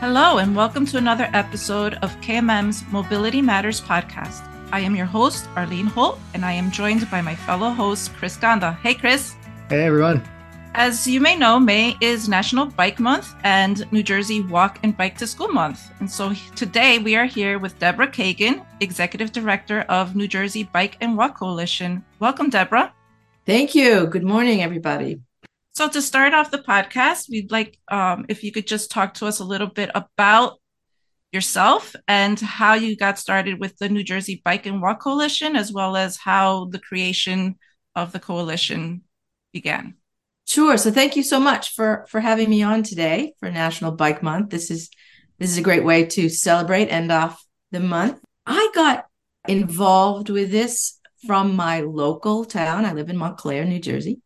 Hello, and welcome to another episode of KMM's Mobility Matters podcast. I am your host, Arlene Holt, and I am joined by my fellow host, Chris Ganda. Hey, Chris. Hey, everyone. As you may know, May is National Bike Month and New Jersey Walk and Bike to School Month. And so today we are here with Debra Kagan, Executive Director of New Jersey Bike and Walk Coalition. Welcome, Debra. Thank you. Good morning, everybody. So, to start off the podcast, we'd like um, if you could just talk to us a little bit about yourself and how you got started with the New Jersey Bike and Walk Coalition, as well as how the creation of the coalition began. Sure. So thank you so much for for having me on today for National Bike Month. This is this is a great way to celebrate end off the month. I got involved with this from my local town. I live in Montclair, New Jersey.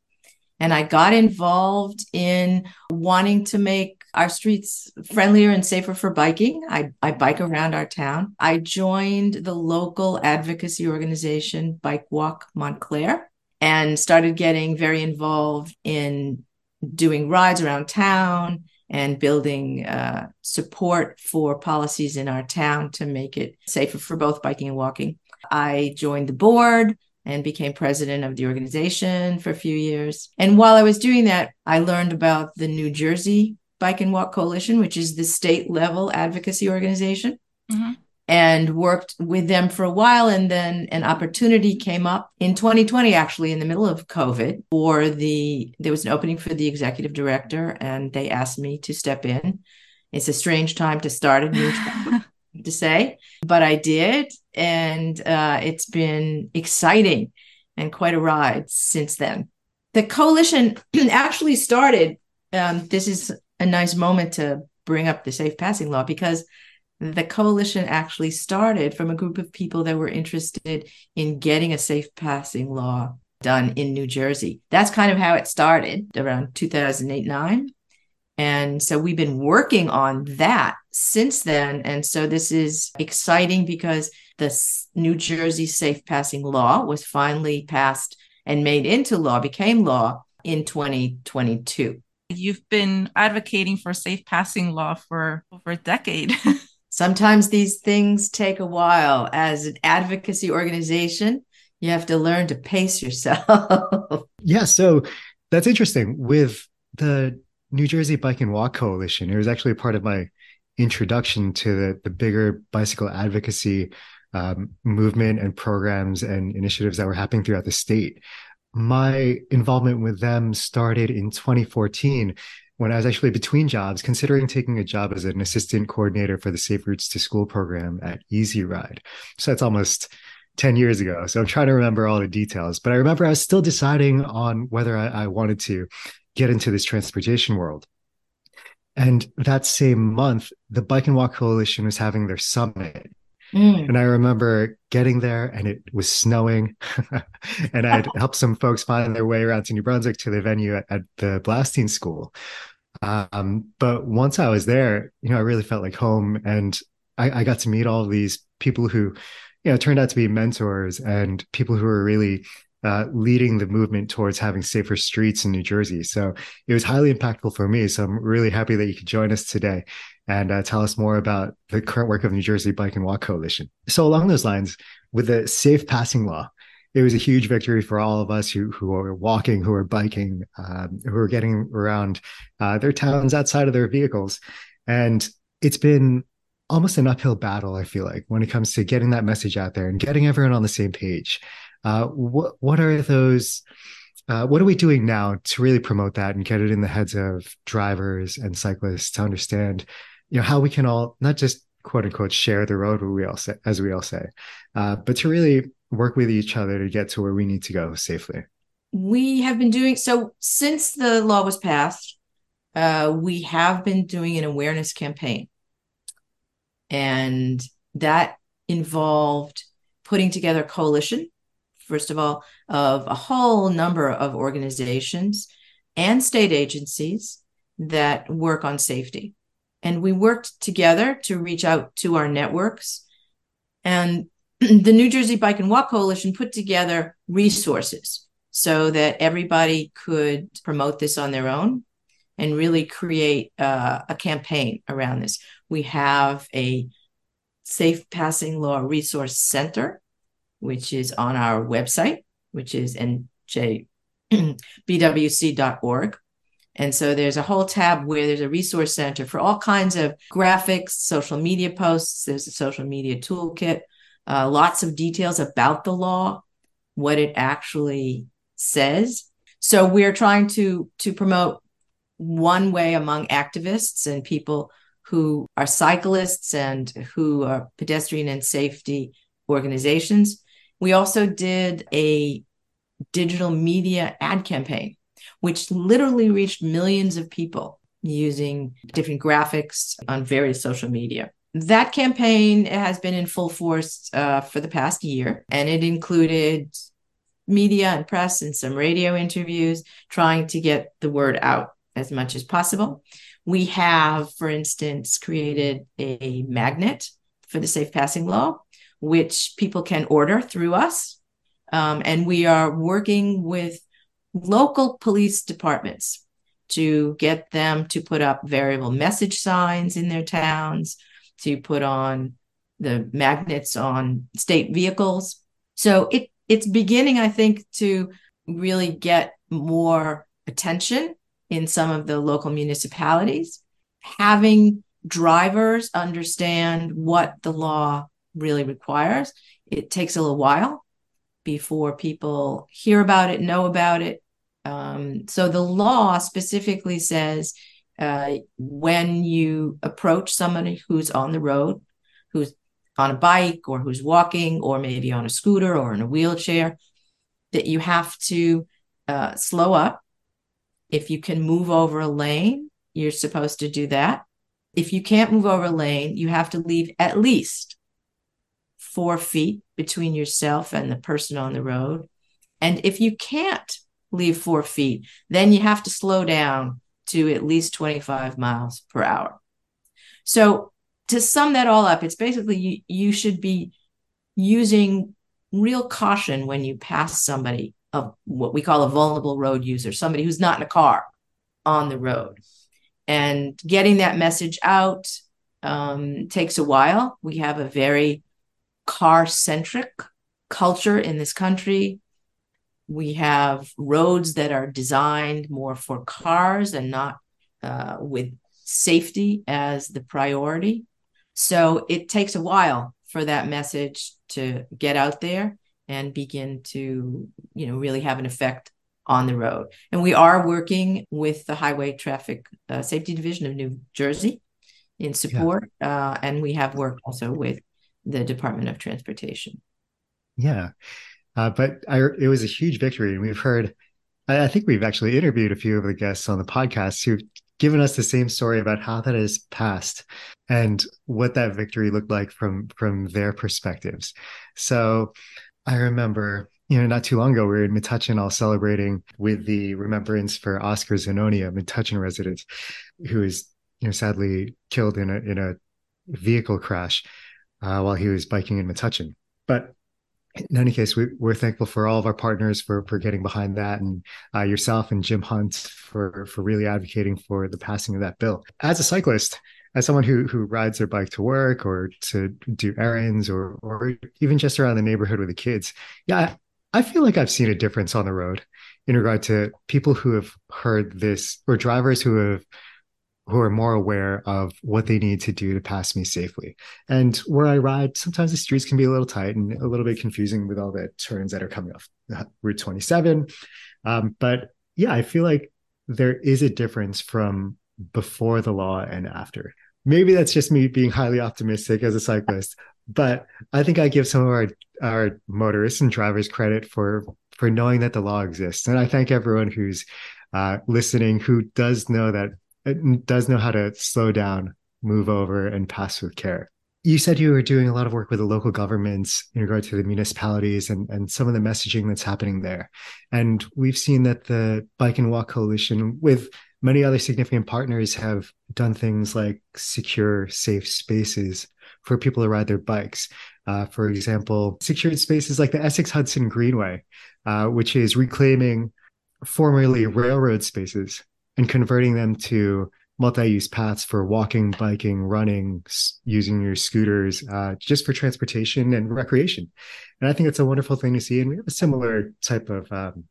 And I got involved in wanting to make our streets friendlier and safer for biking. I, I bike around our town. I joined the local advocacy organization Bike Walk Montclair and started getting very involved in doing rides around town and building uh, support for policies in our town to make it safer for both biking and walking. I joined the board and became president of the organization for a few years. And while I was doing that, I learned about the New Jersey Bike and Walk Coalition, which is the state level advocacy organization. Mm-hmm and worked with them for a while. And then an opportunity came up in 2020, actually, in the middle of COVID, for the there was an opening for the executive director, and they asked me to step in. It's a strange time to start a new to say, but I did, and uh, it's been exciting and quite a ride since then. The coalition actually started. Um, this is a nice moment to bring up the safe passing law because the coalition actually started from a group of people that were interested in getting a safe passing law done in New Jersey. That's kind of how it started around 2008 9. And so we've been working on that since then. And so this is exciting because the New Jersey safe passing law was finally passed and made into law, became law in 2022. You've been advocating for safe passing law for over a decade. sometimes these things take a while. As an advocacy organization, you have to learn to pace yourself. yeah, so that's interesting. With the New Jersey Bike and Walk Coalition, it was actually part of my introduction to the, the bigger bicycle advocacy um, movement and programs and initiatives that were happening throughout the state. My involvement with them started in 2014 when I was actually between jobs, considering taking a job as an assistant coordinator for the Safe Routes to School program at EZ Ride. So that's almost 10 years ago. So I'm trying to remember all the details. But I remember I was still deciding on whether I, I wanted to get into this transportation world. And that same month, the Bike and Walk Coalition was having their summit. Mm. And I remember getting there and it was snowing. and I'd helped some folks find their way around to New Brunswick to the venue at, at the Bloustein School. Um, but once I was there, you know, I really felt like home and I, I got to meet all of these people who, you know, turned out to be mentors and people who were really uh, leading the movement towards having safer streets in New Jersey. So it was highly impactful for me. So I'm really happy that you could join us today and uh, tell us more about the current work of New Jersey Bike and Walk Coalition. So along those lines, with the safe passing law, it was a huge victory for all of us who who are walking, who are biking, um, who are getting around uh, their towns outside of their vehicles, and it's been almost an uphill battle. I feel like when it comes to getting that message out there and getting everyone on the same page. Uh, what what are those? Uh, what are we doing now to really promote that and get it in the heads of drivers and cyclists to understand, you know, how we can all not just quote unquote share the road, we all say, as we all say, uh, but to really work with each other to get to where we need to go safely? We have been doing so since the law was passed. Uh, we have been doing an awareness campaign, and that involved putting together a coalition, first of all, of a whole number of organizations and state agencies that work on safety. And we worked together to reach out to our networks. And the New Jersey Bike and Walk Coalition put together resources so that everybody could promote this on their own and really create uh, a campaign around this. We have a Safe Passing Law Resource Center, which is on our website, which is njbwc.org. And so there's a whole tab where there's a resource center for all kinds of graphics, social media posts. There's a social media toolkit, uh, lots of details about the law, what it actually says. So we're trying to to promote one way among activists and people who are cyclists and who are pedestrian and safety organizations. We also did a digital media ad campaign which literally reached millions of people using different graphics on various social media. That campaign has been in full force uh, for the past year, and it included media and press and some radio interviews trying to get the word out as much as possible. We have, for instance, created a magnet for the safe passing law, which people can order through us. Um, and we are working with local police departments to get them to put up variable message signs in their towns, to put on the magnets on state vehicles. So it it's beginning, I think, to really get more attention in some of the local municipalities. Having drivers understand what the law really requires. It takes a little while before people hear about it, know about it. Um, so the law specifically says uh, when you approach somebody who's on the road, who's on a bike or who's walking or maybe on a scooter or in a wheelchair, that you have to uh, slow up. If you can move over a lane, you're supposed to do that. If you can't move over a lane, you have to leave at least four feet between yourself and the person on the road. And if you can't leave four feet, then you have to slow down to at least 25 miles per hour. So to sum that all up, it's basically you, you should be using real caution when you pass somebody of what we call a vulnerable road user, somebody who's not in a car on the road. And getting that message out um, takes a while. We have a very car centric culture in this country. We have roads that are designed more for cars and not uh, with safety as the priority. So it takes a while for that message to get out there and begin to, you know, really have an effect on the road. And we are working with the Highway Traffic uh, Safety Division of New Jersey in support, yeah. uh, and we have worked also with the Department of Transportation. Yeah, uh, but I, it was a huge victory, and we've heard. I, I think we've actually interviewed a few of the guests on the podcast who've given us the same story about how that has passed and what that victory looked like from from their perspectives. So I remember, you know, not too long ago, we were in Metuchen all celebrating with the remembrance for Oscar Zanoni, a Metuchen resident who was, you know, sadly killed in a in a vehicle crash uh, while he was biking in Metuchen. But in any case, we, are thankful for all of our partners for for getting behind that, and uh, yourself and Jim Hunt for for really advocating for the passing of that bill. As a cyclist, as someone who who rides their bike to work or to do errands or or even just around the neighborhood with the kids, yeah, I, I feel like I've seen a difference on the road in regard to people who have heard this or drivers who have who are more aware of what they need to do to pass me safely. And where I ride, sometimes the streets can be a little tight and a little bit confusing with all the turns that are coming off Route 27. Um, but yeah, I feel like there is a difference from before the law and after. Maybe that's just me being highly optimistic as a cyclist, but I think I give some of our our motorists and drivers credit for for knowing that the law exists. And I thank everyone who's uh, listening who does know that it does know how to slow down, move over, and pass with care. You said you were doing a lot of work with the local governments in regard to the municipalities and, and some of the messaging that's happening there. And we've seen that the Bike and Walk Coalition, with many other significant partners, have done things like secure, safe spaces for people to ride their bikes. Uh, for example, secured spaces like the Essex Hudson Greenway, uh, which is reclaiming formerly railroad spaces and converting them to multi-use paths for walking, biking, running, using your scooters, uh, just for transportation and recreation. And I think it's a wonderful thing to see. And we have a similar type of um,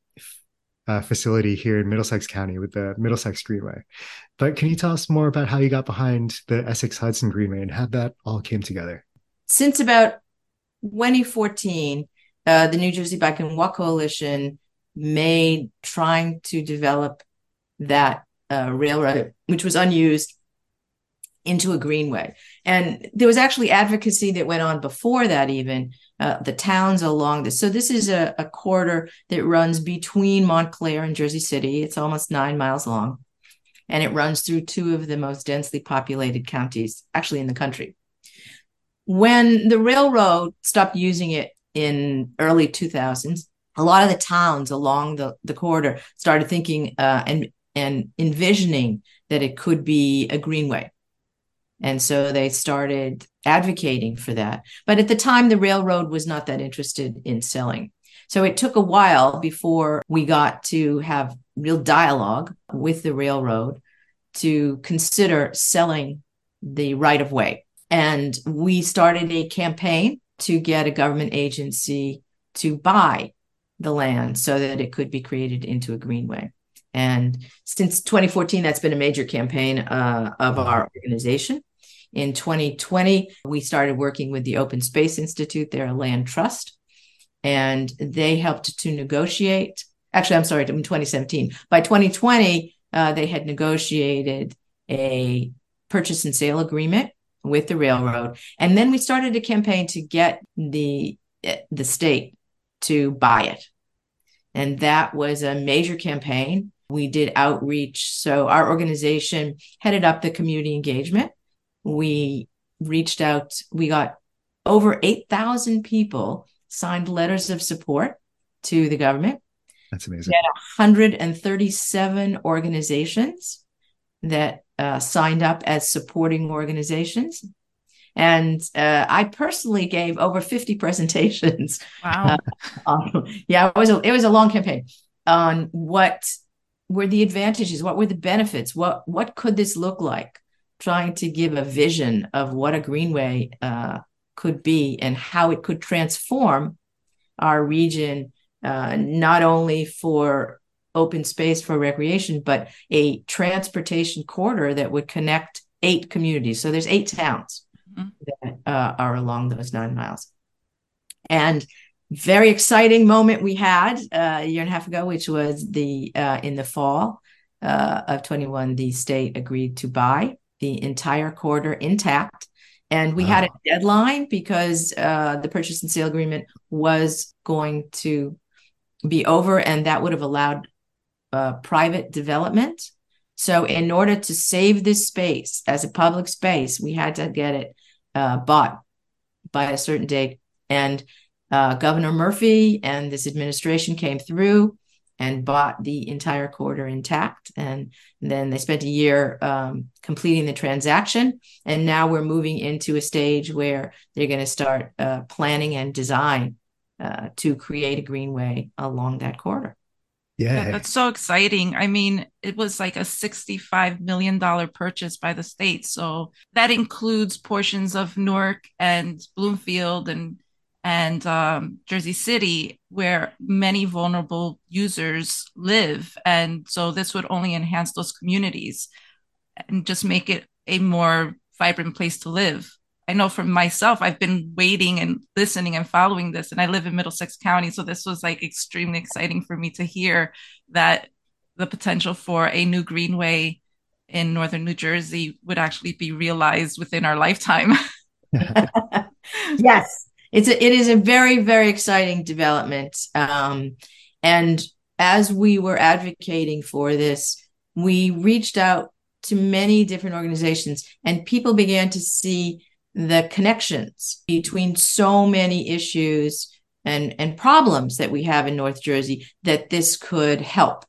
uh, facility here in Middlesex County with the Middlesex Greenway. But can you tell us more about how you got behind the Essex Hudson Greenway and how that all came together? Since about 2014, uh, the New Jersey Bike and Walk Coalition made trying to develop that uh, railroad, which was unused, into a greenway. And there was actually advocacy that went on before that, even uh, the towns along this. So this is a, a corridor that runs between Montclair and Jersey City. It's almost nine miles long, and it runs through two of the most densely populated counties, actually in the country. When the railroad stopped using it in early 2000s, a lot of the towns along the, the corridor started thinking uh, and and envisioning that it could be a greenway. And so they started advocating for that. But at the time, the railroad was not that interested in selling. So it took a while before we got to have real dialogue with the railroad to consider selling the right of way. And we started a campaign to get a government agency to buy the land so that it could be created into a greenway. And since 2014, that's been a major campaign uh, of our organization. In 2020, we started working with the Open Space Institute, they're a land trust, and they helped to negotiate. Actually, I'm sorry, in 2017. By 2020, uh, they had negotiated a purchase and sale agreement with the railroad, and then we started a campaign to get the the state to buy it, and that was a major campaign. We did outreach. So our organization headed up the community engagement. We reached out, we got over 8,000 people signed letters of support to the government. That's amazing. We had 137 organizations that uh, signed up as supporting organizations. And uh, I personally gave over 50 presentations. Wow. Uh, yeah, it was a, it was a long campaign on what were the advantages? What were the benefits? What what could this look like? Trying to give a vision of what a greenway uh, could be and how it could transform our region uh, not only for open space for recreation but a transportation corridor that would connect eight communities. So there's eight towns mm-hmm. that uh, are along those nine miles. And very exciting moment we had uh, a year and a half ago, which was the uh, in the fall uh, of 21, the state agreed to buy the entire corridor intact. And we wow. had a deadline because uh, the purchase and sale agreement was going to be over, and that would have allowed uh, private development. So, in order to save this space as a public space, we had to get it uh, bought by a certain date. And uh, Governor Murphy and this administration came through and bought the entire corridor intact. And then they spent a year um, completing the transaction. And now we're moving into a stage where they're going to start uh, planning and design uh, to create a greenway along that corridor. Yeah. That's so exciting. I mean, it was like a $65 million purchase by the state. So that includes portions of Newark and Bloomfield and and um, Jersey City, where many vulnerable users live. And so this would only enhance those communities and just make it a more vibrant place to live. I know for myself, I've been waiting and listening and following this, and I live in Middlesex County. So this was like extremely exciting for me to hear that the potential for a new greenway in northern New Jersey would actually be realized within our lifetime. yes, it's a, it is a very very exciting development um, and as we were advocating for this we reached out to many different organizations and people began to see the connections between so many issues and and problems that we have in North Jersey that this could help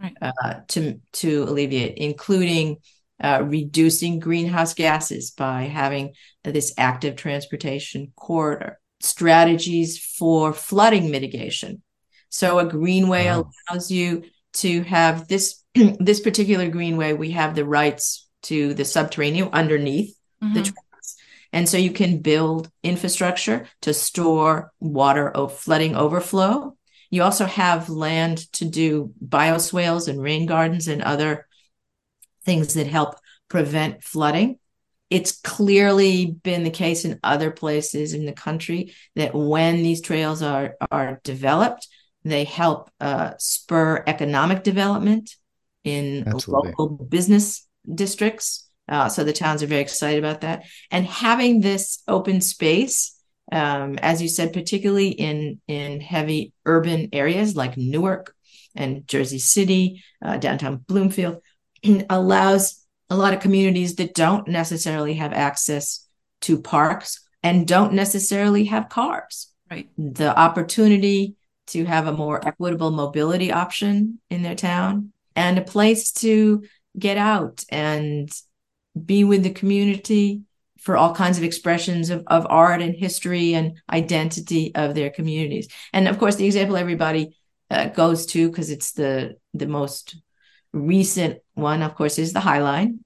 right. uh, to to alleviate, including uh, reducing greenhouse gases by having this active transportation corridor, strategies for flooding mitigation. So a greenway wow. allows you to have this this particular greenway. We have the rights to the subterranean underneath mm-hmm. the tracks. And so you can build infrastructure to store water flooding overflow. You also have land to do bioswales and rain gardens and other things that help prevent flooding. It's clearly been the case in other places in the country that when these trails are, are developed, they help uh, spur economic development in Absolutely. local business districts. Uh, so the towns are very excited about that. And having this open space, um, as you said, particularly in in heavy urban areas like Newark and Jersey City, uh, downtown Bloomfield, allows a lot of communities that don't necessarily have access to parks and don't necessarily have cars. Right. The opportunity to have a more equitable mobility option in their town and a place to get out and be with the community for all kinds of expressions of, of art and history and identity of their communities. And of course, the example everybody uh, goes to because it's the the most recent one, of course, is the High Line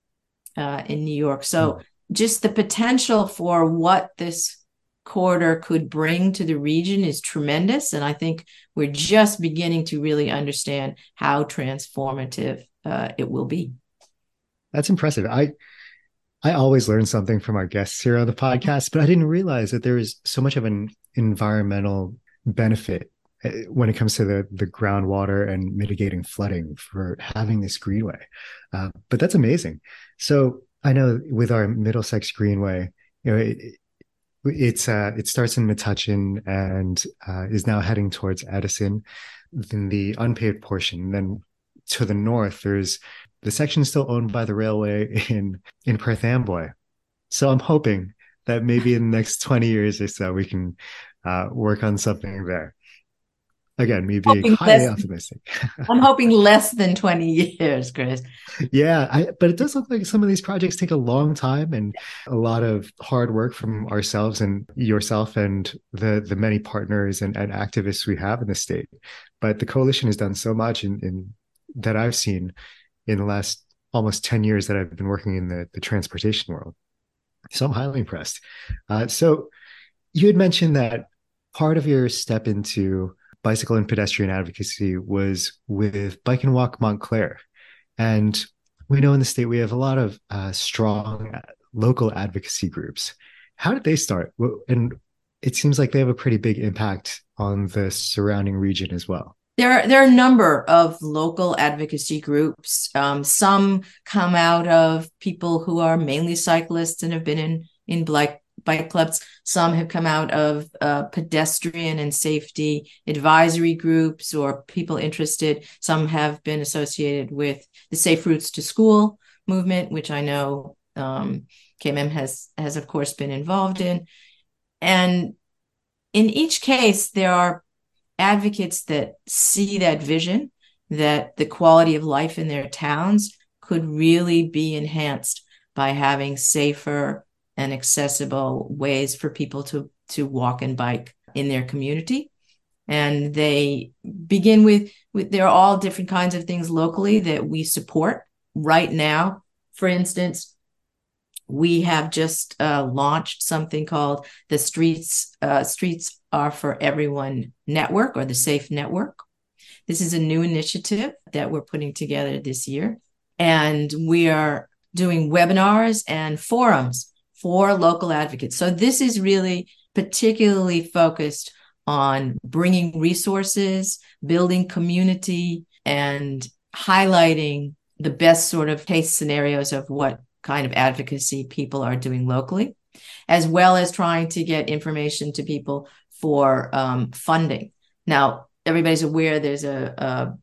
uh, in New York. So mm. just the potential for what this corridor could bring to the region is tremendous. And I think we're just beginning to really understand how transformative uh, it will be. That's impressive. I I always learn something from our guests here on the podcast, but I didn't realize that there is so much of an environmental benefit when it comes to the the groundwater and mitigating flooding for having this greenway. Uh, but that's amazing. So I know with our Middlesex Greenway, you know, it, it's uh, it starts in Metuchen and uh, is now heading towards Edison. Then the unpaved portion. Then to the north, there's the section still owned by the railway in in Perth Amboy. So I'm hoping that maybe in the next 20 years or so we can uh, work on something there. Again, me being highly less, optimistic. I'm hoping less than 20 years, Chris. Yeah, I, but it does look like some of these projects take a long time and a lot of hard work from ourselves and yourself and the the many partners and, and activists we have in the state. But the coalition has done so much in, in that I've seen in the last almost 10 years that I've been working in the, the transportation world. So I'm highly impressed. Uh, so you had mentioned that part of your step into bicycle and pedestrian advocacy was with Bike and Walk Montclair. And we know in the state we have a lot of uh, strong local advocacy groups. How did they start? And it seems like they have a pretty big impact on the surrounding region as well. There are, there are a number of local advocacy groups. Um, some come out of people who are mainly cyclists and have been in in bike bike clubs. Some have come out of uh, pedestrian and safety advisory groups or people interested. Some have been associated with the Safe Routes to School movement, which I know um, KMM has has of course been involved in. And in each case, there are advocates that see that vision that the quality of life in their towns could really be enhanced by having safer and accessible ways for people to to walk and bike in their community. And they begin with, with there are all different kinds of things locally that we support. Right now for instance we have just uh, launched something called the streets uh, streets are for everyone network or the safe network. This is a new initiative that we're putting together this year. And we are doing webinars and forums for local advocates. So this is really particularly focused on bringing resources, building community, and highlighting the best sort of case scenarios of what kind of advocacy people are doing locally, as well as trying to get information to people for um, funding. Now, everybody's aware there's a, a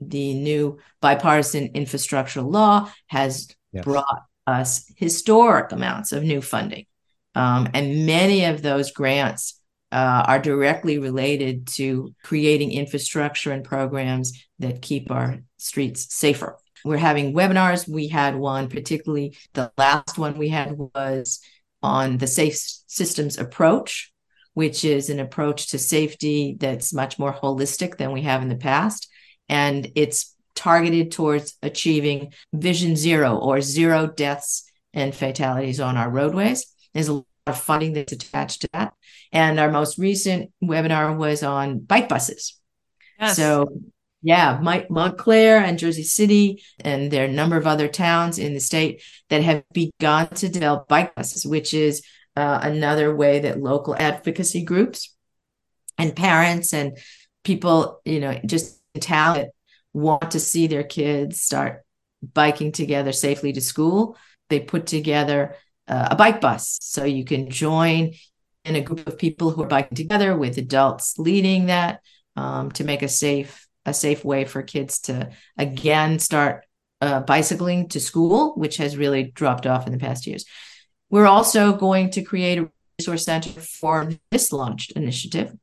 the new bipartisan infrastructure law has yes. brought us historic amounts of new funding. Um, and many of those grants uh, are directly related to creating infrastructure and programs that keep our streets safer. We're having webinars. We had one, particularly the last one we had was on the safe systems approach, which is an approach to safety that's much more holistic than we have in the past. And it's targeted towards achieving vision zero or zero deaths and fatalities on our roadways. There's a lot of funding that's attached to that. And our most recent webinar was on bike buses. Yes. So, yeah, Montclair and Jersey City, and there are a number of other towns in the state that have begun to develop bike buses, which is uh, another way that local advocacy groups and parents and people, you know, just talent want to see their kids start biking together safely to school. They put together uh, a bike bus so you can join in a group of people who are biking together with adults leading that um, to make a safe a safe way for kids to again start uh, bicycling to school, which has really dropped off in the past years. We're also going to create a resource center for this launched initiative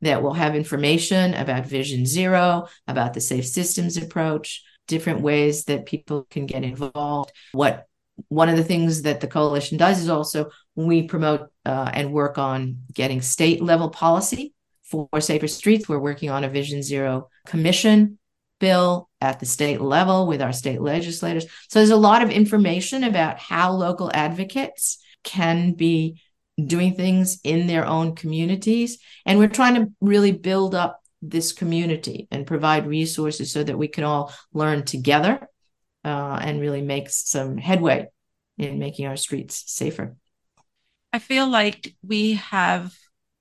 that will have information about Vision Zero, about the Safe Systems approach, different ways that people can get involved. What one of the things that the coalition does is also we promote uh, and work on getting state level policy for safer streets. We're working on a Vision Zero commission bill at the state level with our state legislators. So there's a lot of information about how local advocates can be doing things in their own communities. And we're trying to really build up this community and provide resources so that we can all learn together uh, and really make some headway in making our streets safer. I feel like we have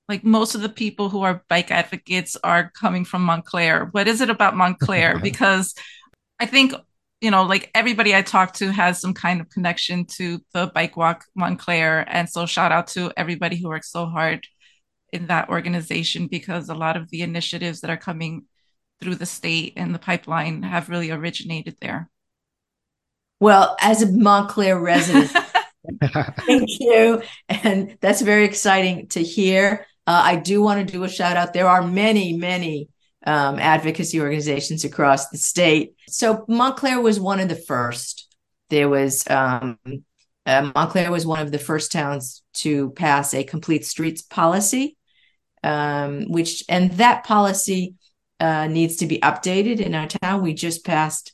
like most of the people who are bike advocates are coming from Montclair. What is it about Montclair? because I think, you know, like everybody I talk to has some kind of connection to the bike walk Montclair. And so shout out to everybody who works so hard in that organization because a lot of the initiatives that are coming through the state and the pipeline have really originated there. Well, as a Montclair resident, thank you. And that's very exciting to hear. Uh, I do want to do a shout out. There are many, many um, advocacy organizations across the state. So Montclair was one of the first. There was um, uh, Montclair was one of the first towns to pass a complete streets policy, um, which and that policy uh, needs to be updated in our town. We just passed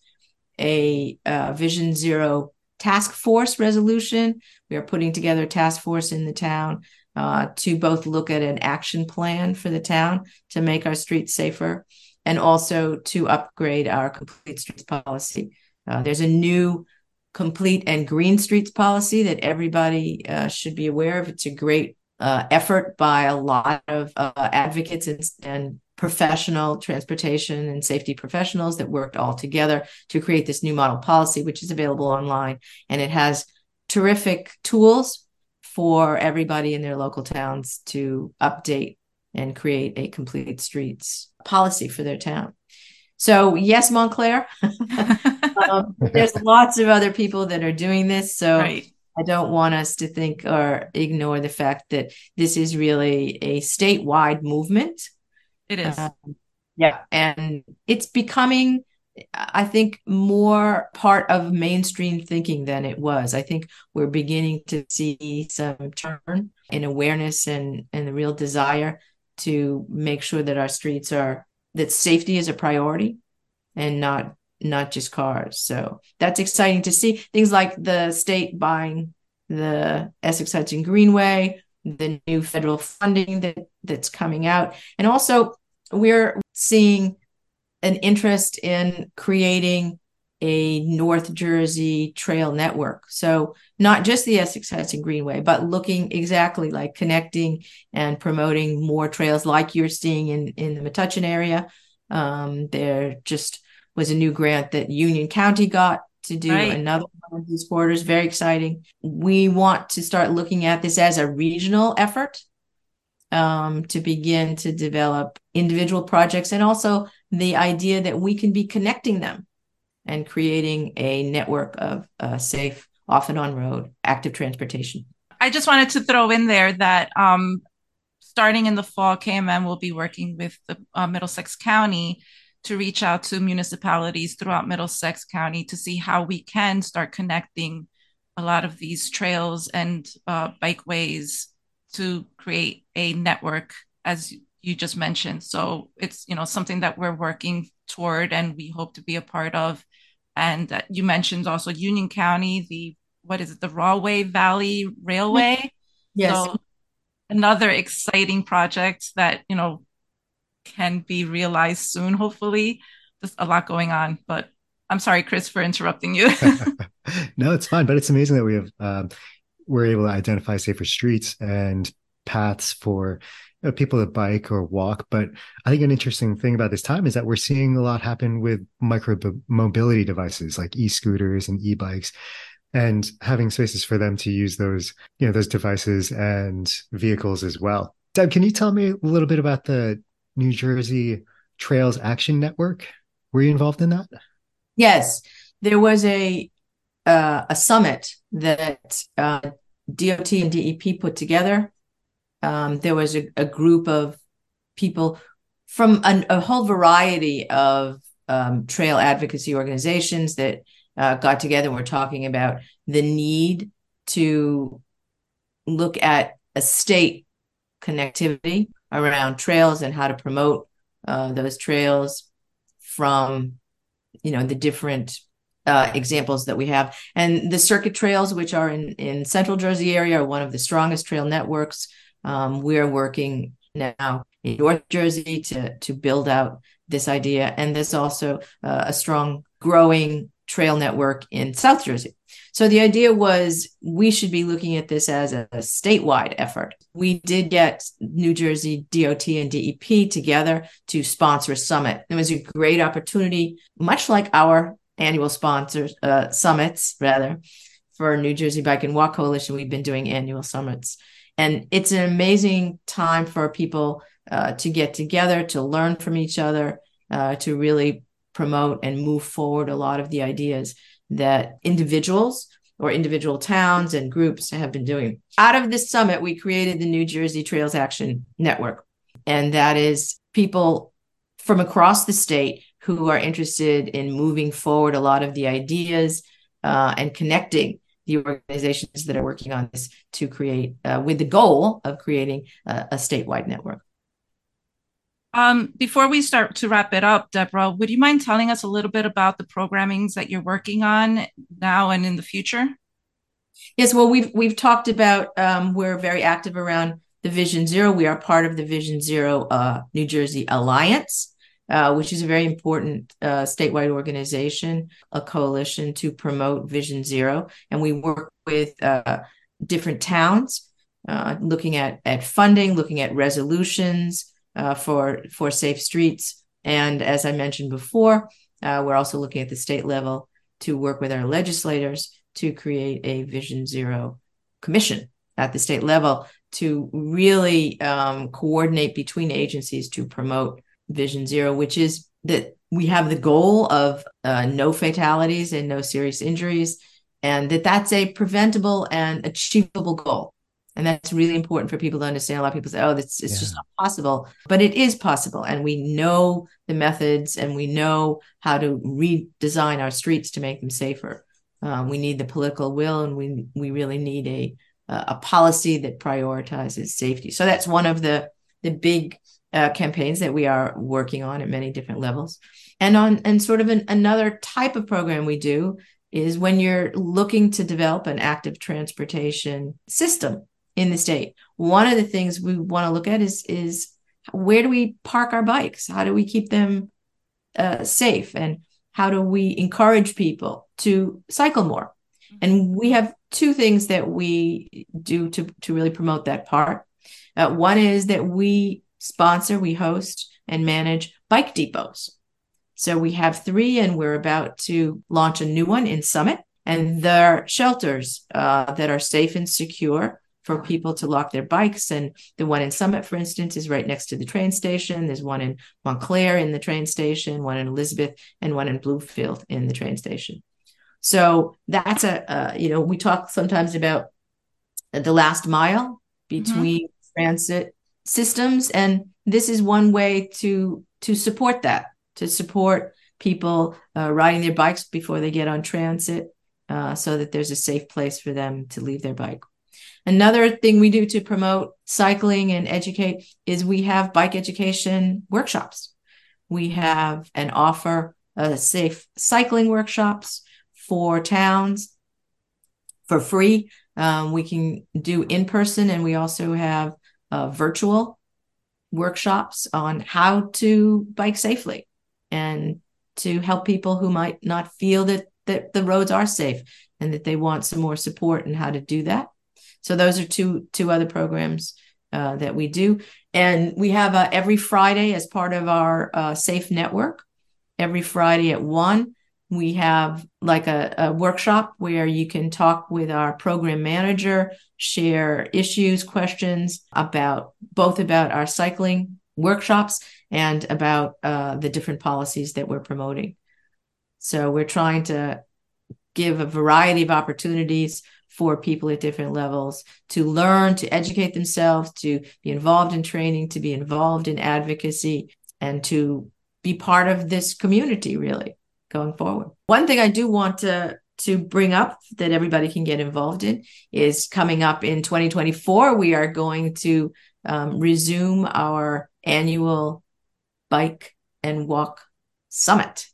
a uh, Vision Zero task force resolution. We are putting together a task force in the town uh, to both look at an action plan for the town to make our streets safer and also to upgrade our complete streets policy. Uh, there's a new complete and green streets policy that everybody uh, should be aware of. It's a great uh, effort by a lot of uh, advocates and, and professional transportation and safety professionals that worked all together to create this new model policy, which is available online. And it has terrific tools for everybody in their local towns to update and create a complete streets policy for their town. So, yes, Montclair. um, there's lots of other people that are doing this. So, right. I don't want us to think or ignore the fact that this is really a statewide movement. It is. Um, yeah. And it's becoming I think more part of mainstream thinking than it was. I think we're beginning to see some turn in awareness and and the real desire to make sure that our streets are that safety is a priority and not not just cars. So that's exciting to see. Things like the state buying the Essex Hudson Greenway, the new federal funding that that's coming out, and also we're seeing an interest in creating a North Jersey trail network. So not just the Essex Hudson Greenway, but looking exactly like connecting and promoting more trails like you're seeing in, in the Metuchen area. Um, there just was a new grant that Union County got to do right. another one of these corridors. Very exciting. We want to start looking at this as a regional effort um, to begin to develop individual projects and also the idea that we can be connecting them and creating a network of uh, safe, off and on road, active transportation. I just wanted to throw in there that um, starting in the fall, KMM will be working with the uh, Middlesex County to reach out to municipalities throughout Middlesex County to see how we can start connecting a lot of these trails and uh, bikeways to create a network as you just mentioned. So it's you know something that we're working toward, and we hope to be a part of. And uh, you mentioned also Union County, the what is it, the Rahway Valley Railway. Yes. So another exciting project that, you know, can be realized soon, hopefully. There's a lot going on, but I'm sorry, Chris, for interrupting you. no, it's fine, but it's amazing that we have um, we're able to identify safer streets and paths for you know, people that bike or walk. But I think an interesting thing about this time is that we're seeing a lot happen with micro mobility devices like e-scooters and e-bikes and having spaces for them to use those, you know, those devices and vehicles as well. Deb, can you tell me a little bit about the New Jersey Trails Action Network? Were you involved in that? Yes, there was a uh, a summit that uh, DOT and DEP put together. Um, there was a, a, group of people from a, a whole variety of um, trail advocacy organizations that uh, got together and were talking about the need to look at a state connectivity around trails and how to promote uh, those trails from you know the different uh, examples that we have. And the circuit trails which are in in central jersey area are one of the strongest trail networks um, we're working now in north jersey to to build out this idea and there's also uh, a strong growing trail network in South Jersey. So the idea was we should be looking at this as a, a, statewide effort. We did get New Jersey DOT and DEP together to sponsor a summit. It was a great opportunity, much like our annual sponsors uh, summits, rather, for New Jersey Bike and Walk Coalition. We've been doing annual summits, and it's an amazing time for people uh, to get together, to learn from each other, uh, to really promote and move forward a lot of the ideas that individuals or individual towns and groups have been doing. Out of this summit, we created the New Jersey Trails Action Network. And that is people from across the state who are interested in moving forward a lot of the ideas uh, and connecting the organizations that are working on this to create, uh, with the goal of creating a, a statewide network. Um, before we start to wrap it up, Debra, would you mind telling us a little bit about the programmings that you're working on now and in the future? Yes, well, we've we've talked about um, we're very active around the Vision Zero. We are part of the Vision Zero uh, New Jersey Alliance, uh, which is a very important uh, statewide organization, a coalition to promote Vision Zero, and we work with uh, different towns, uh, looking at at funding, looking at resolutions uh, for for safe streets. And as I mentioned before, we're also looking at the state level to work with our legislators to create a Vision Zero commission at the state level to really um, coordinate between agencies to promote Vision Zero, which is that we have the goal of uh, no fatalities and no serious injuries, and that that's a preventable and achievable goal. And that's really important for people to understand. A lot of people say, oh, it's, it's yeah. just not possible. But it is possible. And we know the methods and we know how to redesign our streets to make them safer. Um, we need the political will and we, we really need a, a policy that prioritizes safety. So that's one of the, the big uh, campaigns that we are working on at many different levels. And on and sort of an, another type of program we do is when you're looking to develop an active transportation system in the state. One of the things we want to look at is is where do we park our bikes? How do we keep them uh, safe? And how do we encourage people to cycle more? And we have two things that we do to, to really promote that part. Uh, one is that we sponsor, we host, and manage bike depots. So we have three, and we're about to launch a new one in Summit. And they're shelters uh, that are safe and secure for people to lock their bikes. And the one in Summit, for instance, is right next to the train station. There's one in Montclair in the train station, one in Elizabeth, and one in Bloomfield in the train station. So that's a, uh, you know, we talk sometimes about the last mile between mm-hmm. transit systems. And this is one way to to support that, to support people uh, riding their bikes before they get on transit uh, so that there's a safe place for them to leave their bike. Another thing we do to promote cycling and educate is we have bike education workshops we have and offer uh, safe cycling workshops for towns for free. Um, we can do in person, and we also have uh, virtual workshops on how to bike safely and to help people who might not feel that that the roads are safe and that they want some more support in how to do that. So those are two two other programs uh, that we do, and we have uh, every Friday as part of our uh, Safe Network. Every Friday at one, we have like a, a workshop where you can talk with our program manager, share issues, questions about both about our cycling workshops and about uh, the different policies that we're promoting. So we're trying to give a variety of opportunities for people at different levels to learn, to educate themselves, to be involved in training, to be involved in advocacy, and to be part of this community really going forward. One thing I do want to to bring up that everybody can get involved in is coming up in 2024. We are going to um, resume our annual bike and walk summit.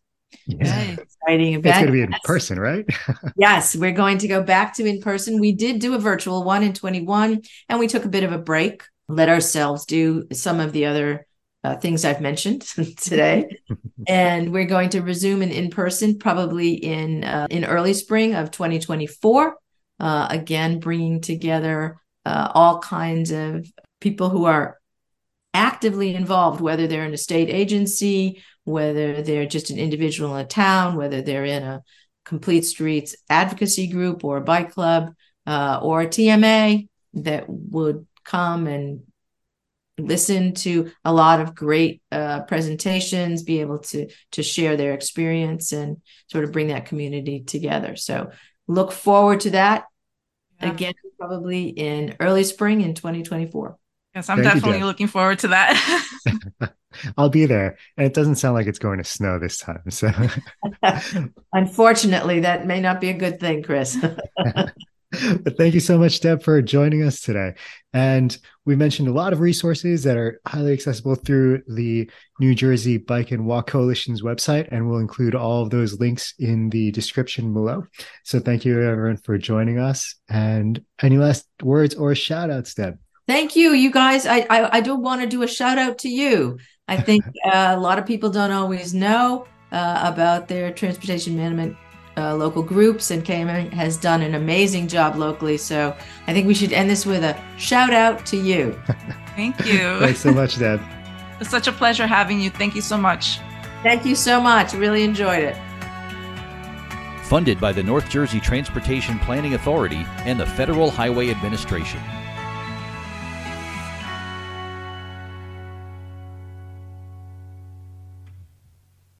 Yeah. Exciting event. It's going to be in person, right? yes, we're going to go back to in person. We did do a virtual one in 21 and we took a bit of a break, let ourselves do some of the other uh, things I've mentioned today. and we're going to resume in in person probably in uh, in early spring of 2024. Uh, again, bringing together uh, all kinds of people who are actively involved, whether they're in a state agency, whether they're just an individual in a town, whether they're in a complete streets advocacy group or a bike club uh, or a TMA that would come and listen to a lot of great uh, presentations, be able to to share their experience and sort of bring that community together. So look forward to that yeah. again, probably in early spring in 2024. Yes, I'm Thank definitely you, looking forward to that. I'll be there. And it doesn't sound like it's going to snow this time. So unfortunately, that may not be a good thing, Chris. But thank you so much, Deb, for joining us today. And we mentioned a lot of resources that are highly accessible through the New Jersey Bike and Walk Coalition's website, and we'll include all of those links in the description below. So thank you, everyone, for joining us. And any last words or shout outs, Deb? Thank you, you guys. I I, I do want to do a shout out to you. I think uh, a lot of people don't always know uh, about their transportation management uh, local groups, and KM has done an amazing job locally. So I think we should end this with a shout out to you. Thank you. Thanks so much, Deb. It's such a pleasure having you. Thank you so much. Thank you so much. Really enjoyed it. Funded by the North Jersey Transportation Planning Authority and the Federal Highway Administration.